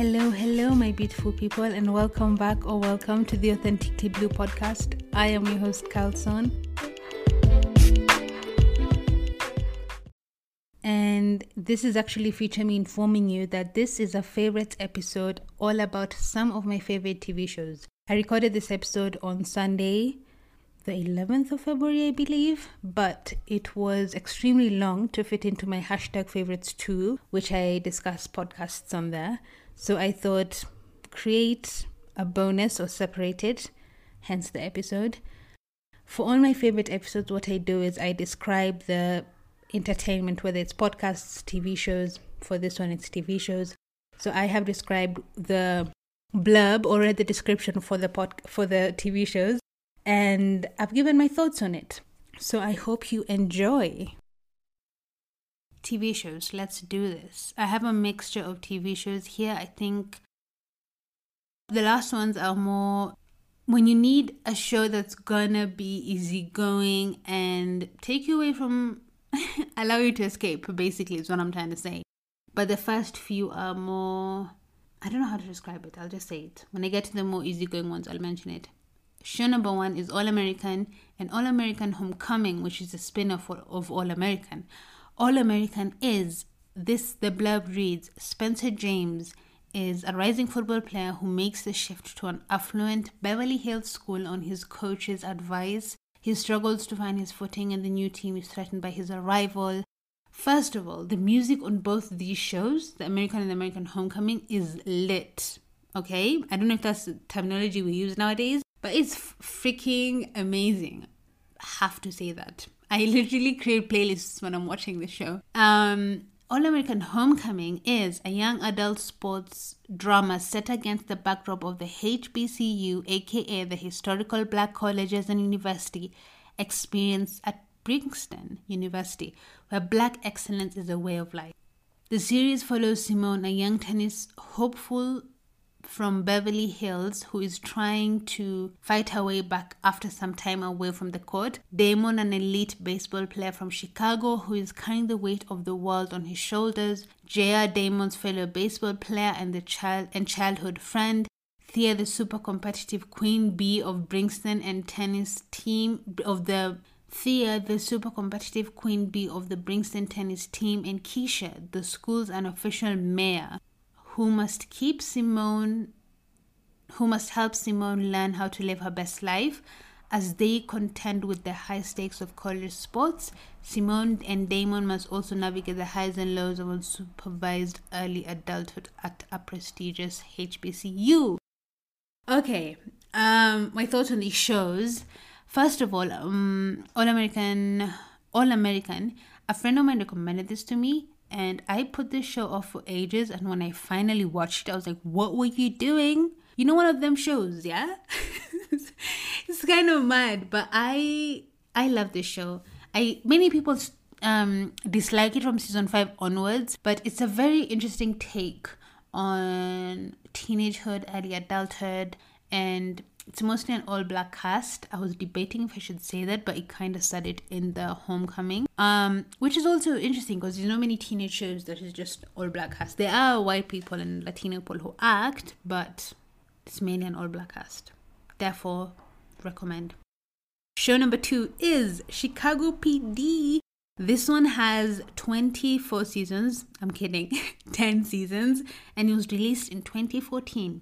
Hello, hello, my beautiful people, and welcome back or welcome to the Authentically Blue podcast. I am your host, Carlson. And this is actually feature me informing you that this is a favorite episode all about some of my favorite TV shows. I recorded this episode on Sunday, the 11th of February, I believe, but it was extremely long to fit into my hashtag favorites too, which I discuss podcasts on there. So I thought create a bonus or separate it, hence the episode. For all my favorite episodes, what I do is I describe the entertainment, whether it's podcasts, TV shows. For this one, it's TV shows. So I have described the blurb or read the description for the pod for the TV shows, and I've given my thoughts on it. So I hope you enjoy. TV shows, let's do this. I have a mixture of TV shows here. I think the last ones are more when you need a show that's gonna be easygoing and take you away from allow you to escape, basically, is what I'm trying to say. But the first few are more. I don't know how to describe it. I'll just say it. When I get to the more easygoing ones, I'll mention it. Show number one is All American and All American Homecoming, which is a spin off of All American. All American is this, the blurb reads Spencer James is a rising football player who makes the shift to an affluent Beverly Hills school on his coach's advice he struggles to find his footing, and the new team is threatened by his arrival. First of all, the music on both these shows, the American and the American Homecoming, is lit. Okay? I don't know if that's the terminology we use nowadays, but it's freaking amazing. I have to say that. I literally create playlists when I'm watching the show. Um, all American Homecoming is a young adult sports drama set against the backdrop of the HBCU, aka the Historical Black Colleges and University experience at Bringston University, where black excellence is a way of life. The series follows Simone, a young tennis hopeful from Beverly Hills who is trying to fight her way back after some time away from the court. Damon, an elite baseball player from Chicago who is carrying the weight of the world on his shoulders. Jaya, Damon's fellow baseball player and the child and childhood friend. Thea, the super competitive queen bee of Bringston and tennis team of the Thea, the super competitive queen bee of the Bringston tennis team, and Keisha, the school's unofficial mayor who must keep Simone, who must help Simone learn how to live her best life. As they contend with the high stakes of college sports, Simone and Damon must also navigate the highs and lows of unsupervised early adulthood at a prestigious HBCU. Okay, um, my thoughts on these shows. First of all, um, All American, All American. A friend of mine recommended this to me, and I put this show off for ages. And when I finally watched it, I was like, what were you doing? You know, one of them shows, yeah? it's kind of mad, but I I love this show. I many people um dislike it from season 5 onwards, but it's a very interesting take on teenagehood, early adulthood, and it's mostly an all black cast. I was debating if I should say that, but it kind of said it in the homecoming. Um, which is also interesting because there's know many teenage shows that is just all black cast. There are white people and Latino people who act, but it's mainly an all black cast. Therefore, recommend. Show number two is Chicago PD. This one has 24 seasons. I'm kidding, 10 seasons, and it was released in 2014.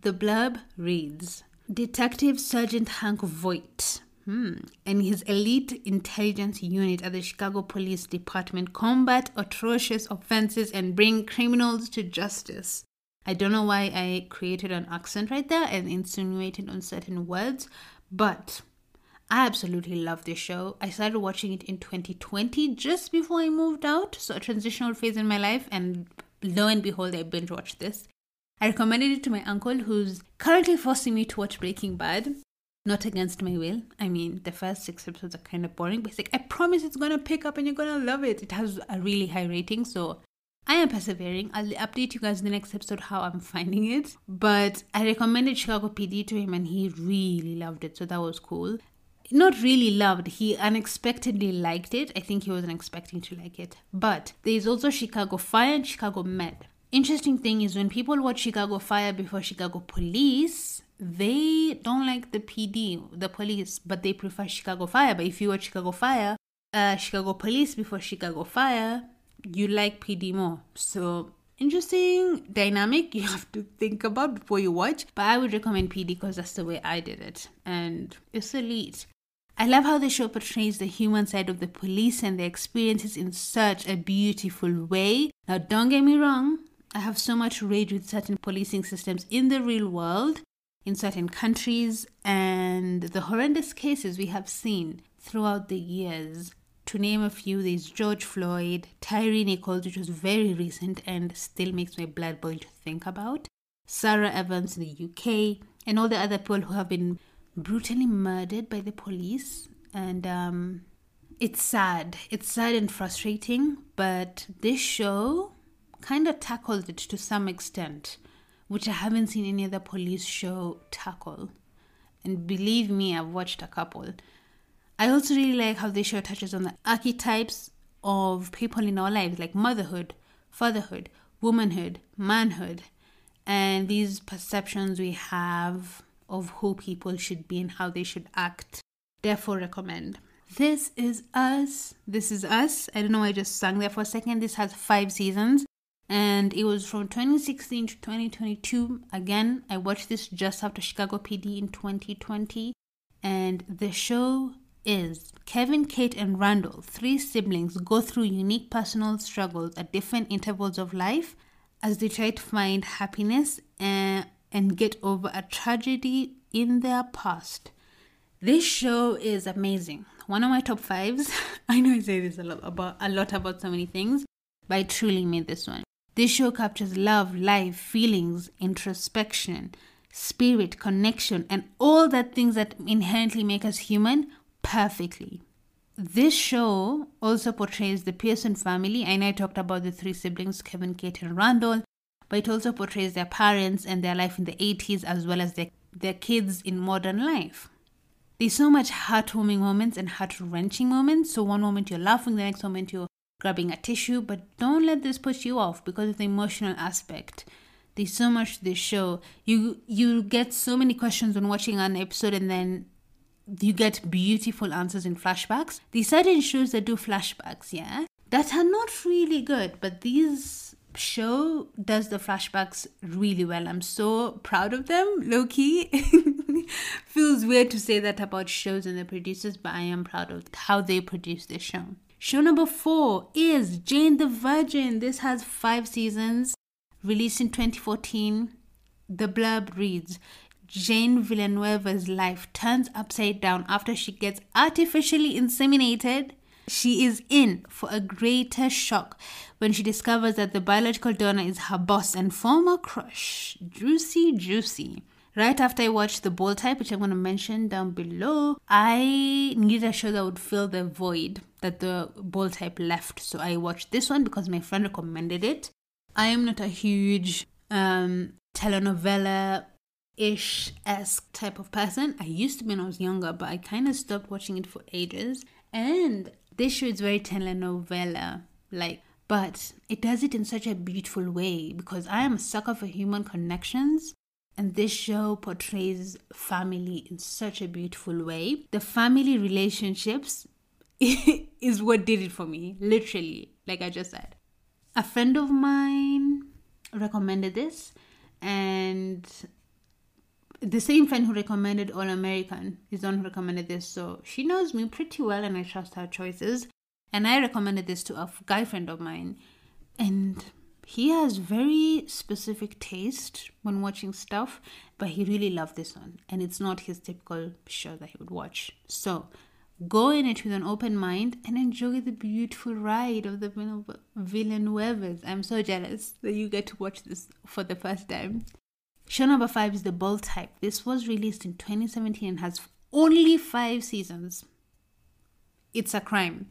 The blurb reads Detective Sergeant Hank Voight hmm, and his elite intelligence unit at the Chicago Police Department combat atrocious offenses and bring criminals to justice. I don't know why I created an accent right there and insinuated on certain words, but I absolutely love this show. I started watching it in 2020 just before I moved out, so a transitional phase in my life, and lo and behold, I binge watched this. I recommended it to my uncle who's currently forcing me to watch Breaking Bad. Not against my will. I mean, the first six episodes are kind of boring, but like, I promise it's gonna pick up and you're gonna love it. It has a really high rating, so I am persevering. I'll update you guys in the next episode how I'm finding it. But I recommended Chicago PD to him and he really loved it, so that was cool. Not really loved, he unexpectedly liked it. I think he wasn't expecting to like it. But there's also Chicago Fire and Chicago Med. Interesting thing is when people watch Chicago Fire before Chicago Police, they don't like the PD, the police, but they prefer Chicago Fire. But if you watch Chicago Fire, uh, Chicago Police before Chicago Fire, you like PD more. So interesting dynamic you have to think about before you watch. But I would recommend PD because that's the way I did it, and it's elite. I love how the show portrays the human side of the police and their experiences in such a beautiful way. Now, don't get me wrong, I have so much rage with certain policing systems in the real world, in certain countries, and the horrendous cases we have seen throughout the years. To name a few, there's George Floyd, Tyree Nichols, which was very recent and still makes my blood boil to think about, Sarah Everard in the UK, and all the other people who have been brutally murdered by the police. And um, it's sad. It's sad and frustrating, but this show kind of tackled it to some extent, which I haven't seen any other police show tackle. And believe me, I've watched a couple. I also really like how this show touches on the archetypes of people in our lives, like motherhood, fatherhood, womanhood, manhood, and these perceptions we have of who people should be and how they should act. Therefore, recommend. This is Us. This is Us. I don't know, I just sang there for a second. This has five seasons and it was from 2016 to 2022. Again, I watched this just after Chicago PD in 2020. And the show is Kevin, Kate, and Randall, three siblings, go through unique personal struggles at different intervals of life as they try to find happiness and and get over a tragedy in their past. This show is amazing. One of my top fives. I know I say this a lot about a lot about so many things, but I truly made this one. This show captures love, life, feelings, introspection, spirit, connection, and all the things that inherently make us human perfectly. This show also portrays the Pearson family. I know I talked about the three siblings, Kevin, Kate, and Randall, but it also portrays their parents and their life in the 80s as well as their, their kids in modern life. There's so much heartwarming moments and heart wrenching moments. So, one moment you're laughing, the next moment you're grabbing a tissue, but don't let this put you off because of the emotional aspect. There's so much to this show. You you get so many questions when watching an episode and then you get beautiful answers in flashbacks. These certain shows that do flashbacks, yeah, that are not really good, but these show does the flashbacks really well. I'm so proud of them, low key. Feels weird to say that about shows and the producers, but I am proud of how they produce this show. Show number four is Jane the Virgin. This has five seasons, released in 2014. The blurb reads Jane Villanueva's life turns upside down after she gets artificially inseminated she is in for a greater shock when she discovers that the biological donor is her boss and former crush. Juicy, juicy. Right after I watched The Bold Type, which I'm going to mention down below, I needed a show that would fill the void that the Bold Type left. So I watched this one because my friend recommended it. I am not a huge um, telenovela ish esque type of person. I used to be when I was younger, but I kind of stopped watching it for ages. And this show is very telenovela like, but it does it in such a beautiful way because I am a sucker for human connections. And this show portrays family in such a beautiful way. The family relationships is what did it for me, literally, like I just said. A friend of mine recommended this, and the same friend who recommended All American is the one who recommended this. So she knows me pretty well and I trust her choices. And I recommended this to a guy friend of mine. And he has very specific taste when watching stuff, but he really loved this one. And it's not his typical show that he would watch. So go in it with an open mind and enjoy the beautiful ride of the Villanuevas. I'm so jealous that you get to watch this for the first time. Show number five is The Bold Type. This was released in 2017 and has only five seasons. It's a crime.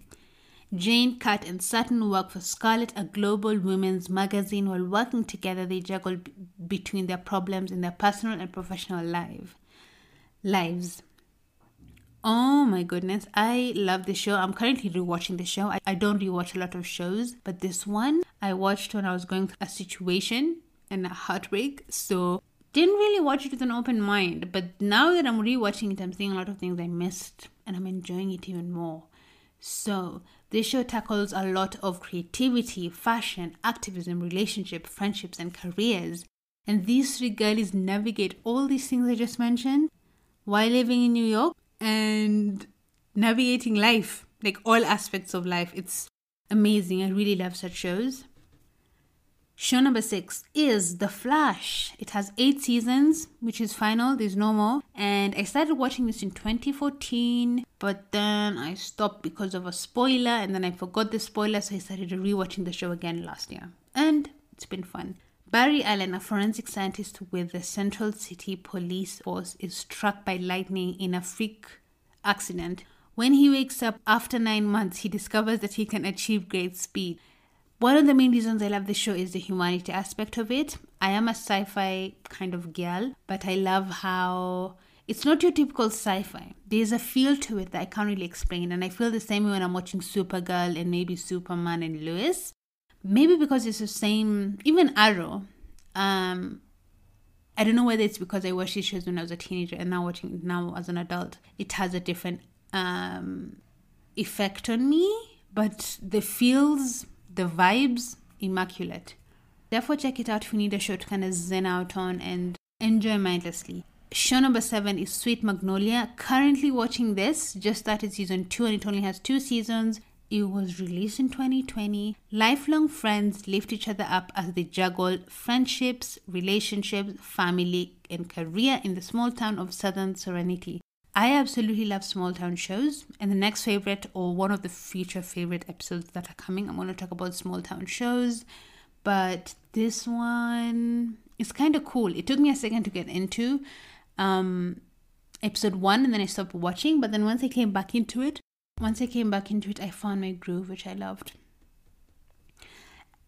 Jane, Kat, and Sutton work for Scarlet, a global women's magazine. While working together, they juggle b- between their problems in their personal and professional life. lives. Oh my goodness, I love this show. I'm currently rewatching the show. I, I don't rewatch a lot of shows, but this one I watched when I was going through a situation and a heartbreak. So didn't really watch it with an open mind. But now that I'm rewatching it, I'm seeing a lot of things I missed and I'm enjoying it even more. So this show tackles a lot of creativity, fashion, activism, relationship, friendships, and careers. And these three girlies navigate all these things I just mentioned while living in New York and navigating life, like all aspects of life. It's amazing. I really love such shows. Show number six is The Flash. It has eight seasons, which is final, there's no more. And I started watching this in 2014, but then I stopped because of a spoiler, and then I forgot the spoiler, so I started rewatching the show again last year. And it's been fun. Barry Allen, a forensic scientist with the Central City Police Force, is struck by lightning in a freak accident. When he wakes up after nine months, he discovers that he can achieve great speed. One of the main reasons I love this show is the humanity aspect of it. I am a sci fi kind of girl, but I love how it's not your typical sci fi. There's a feel to it that I can't really explain. And I feel the same when I'm watching Supergirl and maybe Superman and Lois. Maybe because it's the same, even Arrow. Um, I don't know whether it's because I watched these shows when I was a teenager and now watching it now as an adult. It has a different um, effect on me, but the feels the vibes immaculate. Therefore, check it out if you need a show to kind of zen out on and enjoy mindlessly. Show number seven is Sweet Magnolia. Currently watching this, just started season two and it only has two seasons. It was released in 2020. Lifelong friends lift each other up as they juggle friendships, relationships, family, and career in the small town of Southern Serenity. I absolutely love small town shows, and the next favorite or one of the future favorite episodes that are coming, I'm going to talk about small town shows. But this one is kind of cool. It took me a second to get into um, episode one, and then I stopped watching. But then once I came back into it, once I came back into it, I found my groove, which I loved.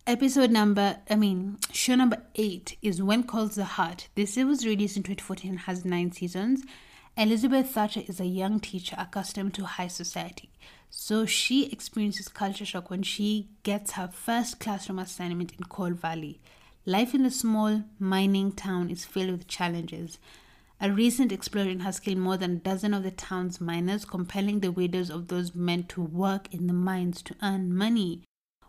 Episode number, I mean, show number eight is When Calls the Heart. This was released in 2014 and has nine seasons Elizabeth Thatcher is a young teacher accustomed to high society, so she experiences culture shock when she gets her first classroom assignment in Coal Valley. Life in the small mining town is filled with challenges. A recent explosion has killed more than a dozen of the town's miners, compelling the widows of those men to work in the mines to earn money.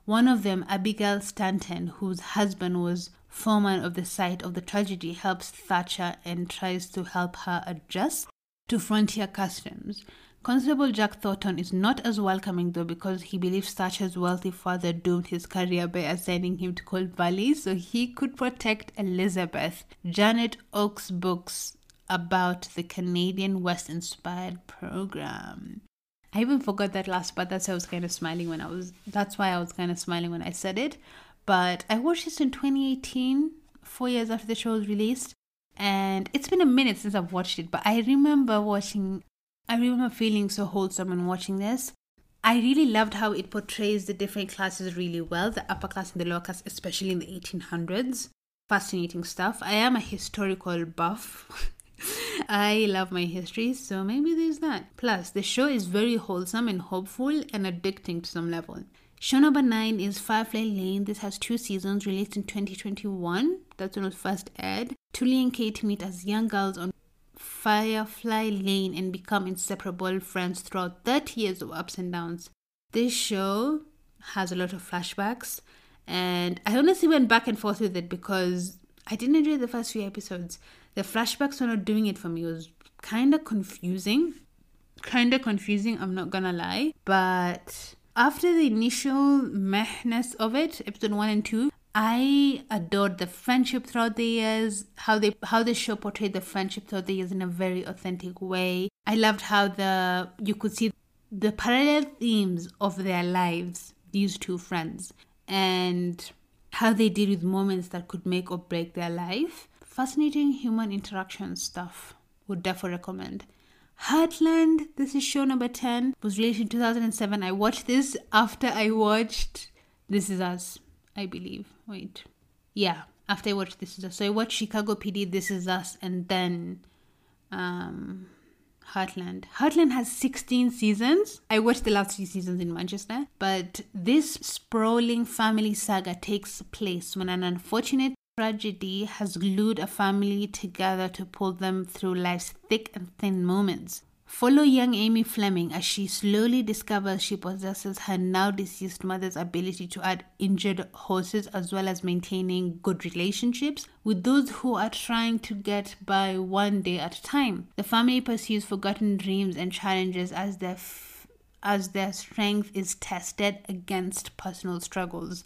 One of them, Abigail Stanton, whose husband was foreman of the site of the tragedy, helps Thatcher and tries to help her adjust to frontier customs. Constable Jack Thornton is not as welcoming though because he believes Thatcher's wealthy father doomed his career by assigning him to Coal Valley so he could protect Elizabeth. Janette Oke's books about the Canadian West inspired program. I even forgot that last part. That's why I was kind of smiling when I was. That's why I was kind of smiling when I said it. But I watched this in 2018, four years after the show was released, and it's been a minute since I've watched it, but I remember watching, I remember feeling so wholesome when watching this. I really loved how it portrays the different classes really well the upper class and the lower class, especially in the 1800s. Fascinating stuff. I am a historical buff. I love my history, so maybe there's that. Plus, the show is very wholesome and hopeful and addicting to some level. Show number nine is Firefly Lane. This has two seasons released in 2021. That's when it was first aired. Tully and Kate meet as young girls on Firefly Lane and become inseparable friends throughout 30 years of ups and downs. This show has a lot of flashbacks, and I honestly went back and forth with it because I didn't enjoy the first few episodes. The flashbacks were not doing it for me. It was kind of confusing. Kind of confusing, I'm not gonna lie. But after the initial mehness of it, episode one and two, I adored the friendship throughout the years, how they how the show portrayed the friendship throughout the years in a very authentic way. I loved how the you could see the parallel themes of their lives, these two friends, and how they deal with moments that could make or break their life. Fascinating human interaction stuff. Would definitely recommend. Heartland, this is show number 10, was released in 2007. I watched this after I watched This Is Us, I believe. Wait. Yeah, after I watched This Is Us. So I watched Chicago PD, This Is Us, and then um, Heartland. Heartland has 16 seasons. I watched the last three seasons in Manchester, but this sprawling family saga takes place when an unfortunate tragedy has glued a family together to pull them through life's thick and thin moments. Follow young Amy Fleming as she slowly discovers she possesses her now deceased mother's ability to add injured horses as well as maintaining good relationships with those who are trying to get by one day at a time. The family pursues forgotten dreams and challenges as their f- as their strength is tested against personal struggles.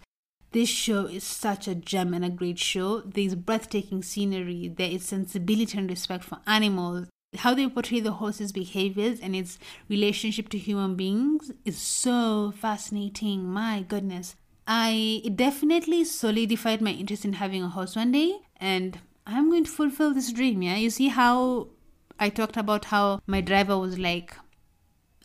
This show is such a gem and a great show. There's breathtaking scenery, there is sensibility and respect for animals, how they portray the horse's behaviors and its relationship to human beings is so fascinating. My goodness. I definitely solidified my interest in having a horse one day, and I'm going to fulfill this dream. Yeah, you see how I talked about how my driver was like,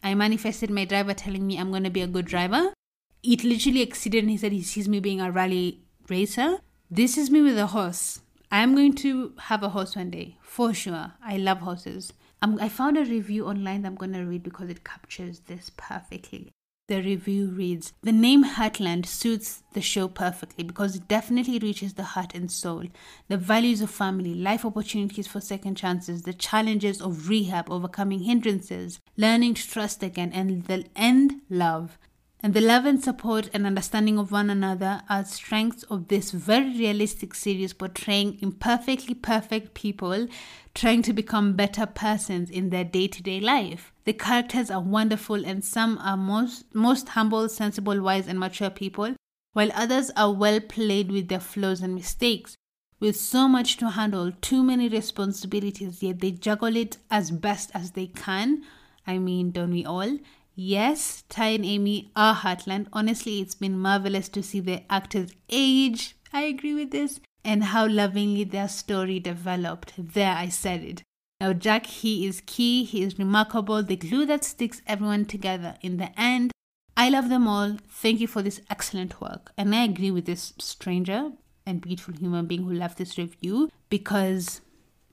I manifested my driver telling me I'm going to be a good driver. It literally exceeded, and he said he sees me being a rally racer. This is me with a horse. I'm going to have a horse one day, for sure. I love horses. Um, I found a review online that I'm going to read because it captures this perfectly. The review reads The name Heartland suits the show perfectly because it definitely reaches the heart and soul. The values of family, life opportunities for second chances, the challenges of rehab, overcoming hindrances, learning to trust again, and the end love. And the love and support and understanding of one another are strengths of this very realistic series portraying imperfectly perfect people trying to become better persons in their day-to-day life. The characters are wonderful and some are most most humble, sensible, wise and mature people, while others are well played with their flaws and mistakes. With so much to handle, too many responsibilities, yet they juggle it as best as they can. I mean, don't we all? Yes, Ty and Amy are Heartland. Honestly, it's been marvelous to see the actors age. I agree with this. And how lovingly their story developed. There, I said it. Now, Jack, he is key. He is remarkable. The glue that sticks everyone together. In the end, I love them all. Thank you for this excellent work. And I agree with this stranger and beautiful human being who left this review because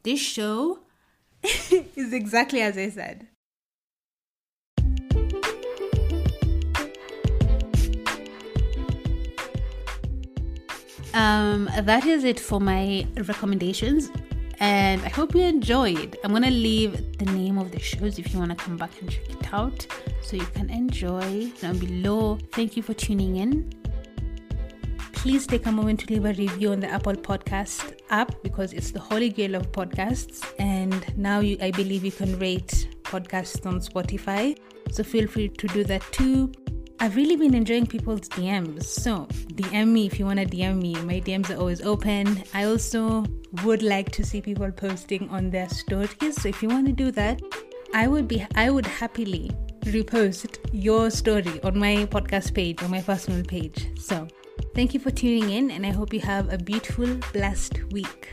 this show is exactly as I said. Um, that is it for my recommendations, and I hope you enjoyed. I'm gonna leave the name of the shows if you wanna come back and check it out, so you can enjoy down below. Thank you for tuning in. Please take a moment to leave a review on the Apple Podcast app because it's the holy grail of podcasts, and now you, I believe you can rate podcasts on Spotify. So feel free to do that too. I've really been enjoying people's DMs. So, DM me if you want to DM me. My DMs are always open. I also would like to see people posting on their stories. So, if you want to do that, I would be I would happily repost your story on my podcast page, on my personal page. So, thank you for tuning in and I hope you have a beautiful blessed week.